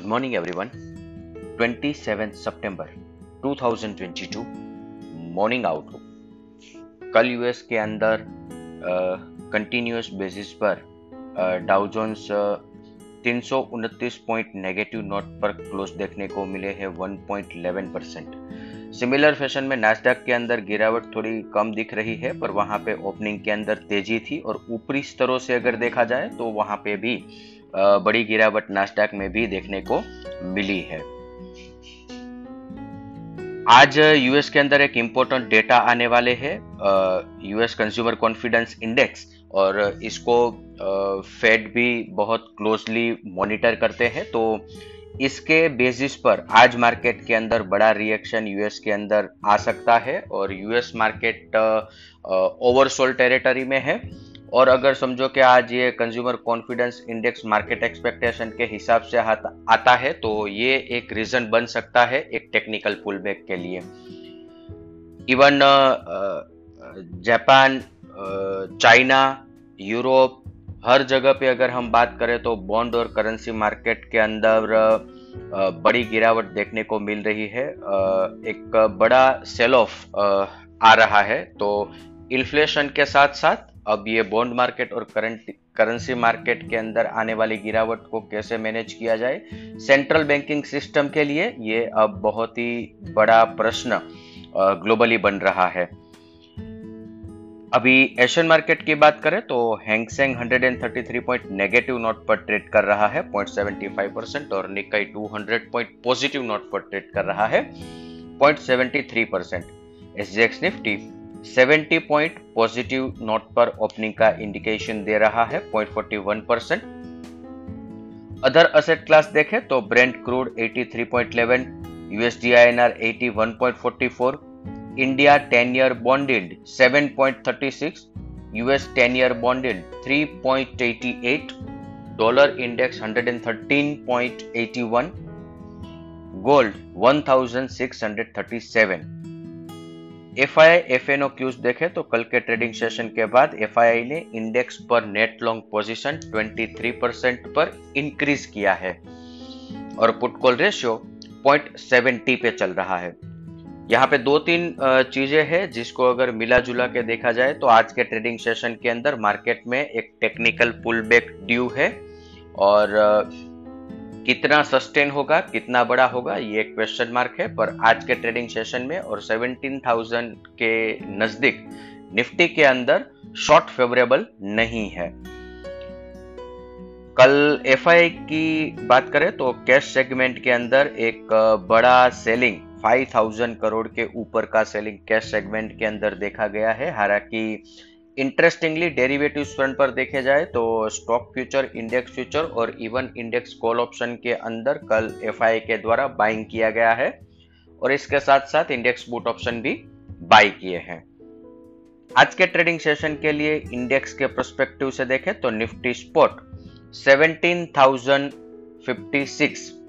Good morning everyone 27 सितंबर 2022 morning outlook कल US के अंदर कंटिन्यूस बेसिस पर डाउ जोन्स तीन पॉइंट नेगेटिव नोट पर क्लोज देखने को मिले हैं 1.11 परसेंट सिमिलर फ़ैशन में नास्डक के अंदर गिरावट थोड़ी कम दिख रही है, पर वहाँ पे ओपनिंग के अंदर तेज़ी थी और ऊपरी स्तरों से अगर देखा जाए तो वहाँ पे भी बड़ी गिरावट नास्डैक में भी देखने को मिली है। आज यूएस के अंदर एक इंपॉर्टेंट डेटा आने वाले हैं यूएस कंज्यूमर कॉन्फिडेंस इंडेक्स और इसको फेड भी बहुत क्लोजली मॉनिटर करते हैं। तो इसके बेसिस पर आज मार्केट के अंदर बड़ा रिएक्शन यूएस के अंदर आ सकता है, और यूएस मार्केट ओवरसोल्ड टेरिटरी में है। और अगर समझो कि आज ये consumer confidence index market expectation के हिसाब से आता है तो ये एक रीजन बन सकता है एक टेक्निकल पुल बैक के लिए। इवन जापान चाइना यूरोप हर जगह पे अगर हम बात करें तो बॉन्ड और करेंसी मार्केट के अंदर बड़ी गिरावट देखने को मिल रही है। एक बड़ा सेल ऑफ़ आ रहा है। तो इन्फ्लेशन के साथ साथ अब ये बॉन्ड मार्केट और करंट करेंसी मार्केट के अंदर आने वाली गिरावट को कैसे मैनेज किया जाए? सेंट्रल बैंकिंग सिस्टम के लिए ये अब बहुत ही बड़ा प्रश्न ग्लोबली बन रहा है। अभी एशियन मार्केट की बात करें तो हैंगसेंग 133 पॉइंट नेगेटिव नोट पर ट्रेड कर रहा है 0.75 परसेंट और निकाई 200 पॉइंट पॉजिटिव नोट पर ट्रेड कर रहा है 0.73 percent SGX Nifty 70 point positive note पर ओपनिंग का इंडिकेशन दे रहा है 0.41 परसेंट। अदर असेट क्लास देखें तो Brent crude 83.11 USD INR 81.44 India 10 year bond yield 7.36 US 10 year bond yield 3.88 dollar index 113.81 gold 1637 F I F and O cues देखे तो कल के ट्रेडिंग सेशन के बाद एफ़ ने इंडेक्स पर नेट लॉन्ग पोजीशन 23 परसेंट पर इंक्रीज किया है। और put call ratio point seventy पे चल रहा है। यहाँ पे दो तीन चीज़ें हैं जिसको अगर मिला जुला के देखा जाए तो आज के ट्रेडिंग सेशन के अंदर मार्केट में एक टेक्निकल पुल बैक ड्यू है। और कितना सस्टेन होगा कितना बड़ा होगा ये एक क्वेश्चन मार्क है। पर आज के ट्रेडिंग सेशन में और 17,000 के नज़दीक निफ्टी के अंदर शॉर्ट फेवरेबल नहीं है। कल एफ़ की बात करें तो कैश सेगमेंट के अंदर एक बड़ा सेलिंग 5000 करोड़ के ऊपर का सेलिंग कैश सेगमेंट के अंदर देखा गया है। हालाँकि इंटरेस्टिंगली डेरिवेटिव फ्रंट पर देखे जाए तो स्टॉक फ्यूचर इंडेक्स फ्यूचर और इवन इंडेक्स कॉल ऑप्शन के अंदर कल एफआई के द्वारा बाइंग किया गया है और इसके साथ साथ इंडेक्स बूट ऑप्शन भी बाई किए हैं। आज के ट्रेडिंग सेशन के लिए इंडेक्स के प्रोस्पेक्टिव से देखें तो निफ्टी स्पॉट 17,056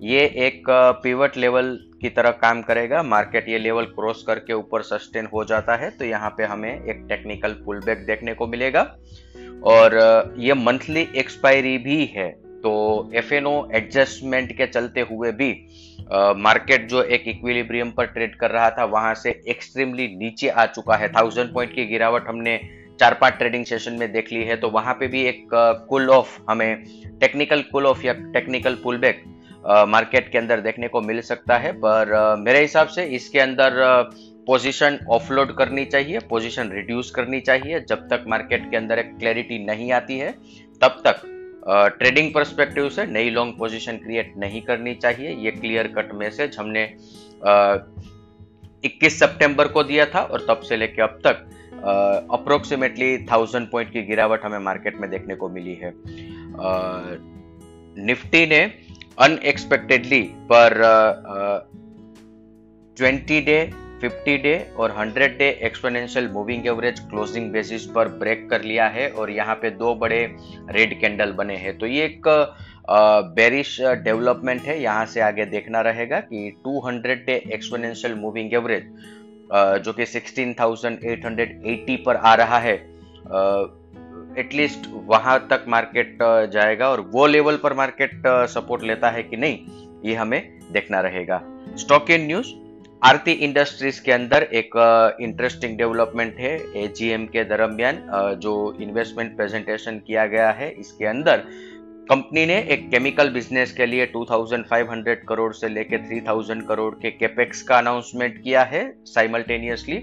ये एक पिवट लेवल की तरह काम करेगा। मार्केट ये लेवल क्रॉस करके ऊपर सस्टेन हो जाता है तो यहाँ पे हमें एक टेक्निकल पुल बैक देखने को मिलेगा। और ये मंथली एक्सपायरी भी है तो एफ़ एडजस्टमेंट के चलते हुए भी मार्केट जो एक इक्विलिब्रियम पर ट्रेड कर रहा था, वहाँ से एक्सट्रीमली नीचे आ चुका है। थाउज़ेंड पॉइंट की गिरावट हमने चार पाँच ट्रेडिंग सेशन में देख ली है तो वहाँ पे भी एक कुल ऑफ़ हमें टेक्निकल कुल ऑफ़ या टेक्निकल पुल बैक मार्केट के अंदर देखने को मिल सकता है, पर मेरे हिसाब से इसके अंदर पोजीशन ऑफलोड करनी चाहिए पोजीशन रिड्यूस करनी चाहिए। जब तक मार्केट के अंदर एक क्लैरिटी नहीं आती है, तब तक ट्रेडिंग परस्पेक्टिव से नई लॉन्ग पोजीशन क्रिएट नहीं करनी चाहिए। ये क्लियर कट मैसेज हमने इक्कीस सितंबर को दिया था, और तब से लेके अब तक अप्रोक्सीमेटली थाउज़ेंड पॉइंट की गिरावट हमें मार्केट में देखने को मिली है। निफ्टी ने अनएक्सपेक्टेडली पर ट्वेंटी डे 50 डे और 100 day exponential moving average closing basis पर ब्रेक कर लिया है और यहाँ पे दो बड़े रेड कैंडल बने हैं। तो ये एक बेरिश डेवलपमेंट है। यहाँ से आगे देखना रहेगा कि 200 डे एक्सपोनेंशियल मूविंग एवरेज जो कि 16,880 पर आ रहा है एटलीस्ट वहाँ तक मार्केट जाएगा और वो लेवल पर मार्केट सपोर्ट लेता है कि नहीं, ये हमें देखना रहेगा। Stock in news Aarti industries के अंदर एक इंटरेस्टिंग डेवलपमेंट है। एजीएम के दरमियान जो इन्वेस्टमेंट प्रेजेंटेशन किया गया है, इसके अंदर कंपनी ने एक केमिकल बिज़नेस के लिए 2500 करोड़ से लेकर 3000 करोड़ के कैपेक्स का अनाउंसमेंट किया है साइमल्टेनियसली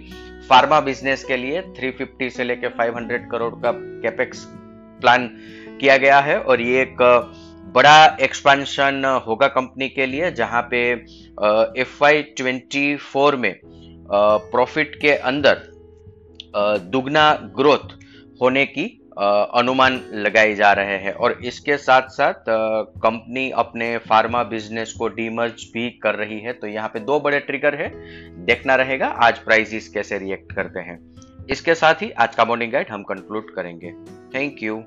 फार्मा बिज़नेस के लिए 350 से लेकर 500 करोड़ का कैपेक्स प्लान किया गया है और ये एक बड़ा एक्सपेंशन होगा कंपनी के लिए जहाँ पे एफ़ आई ट्वेंटी फोर में प्रॉफिट के अंदर दुगना ग्रोथ होने की अनुमान लगाए जा रहे हैं। और इसके साथ साथ कंपनी अपने फार्मा बिज़नेस को डीमर्ज भी कर रही है। तो यहाँ पे दो बड़े ट्रिगर है। देखना रहेगा आज प्राइजेस कैसे रिएक्ट करते हैं। इसके साथ ही आज का मॉर्निंग गाइड हम कंक्लूड करेंगे। Thank you.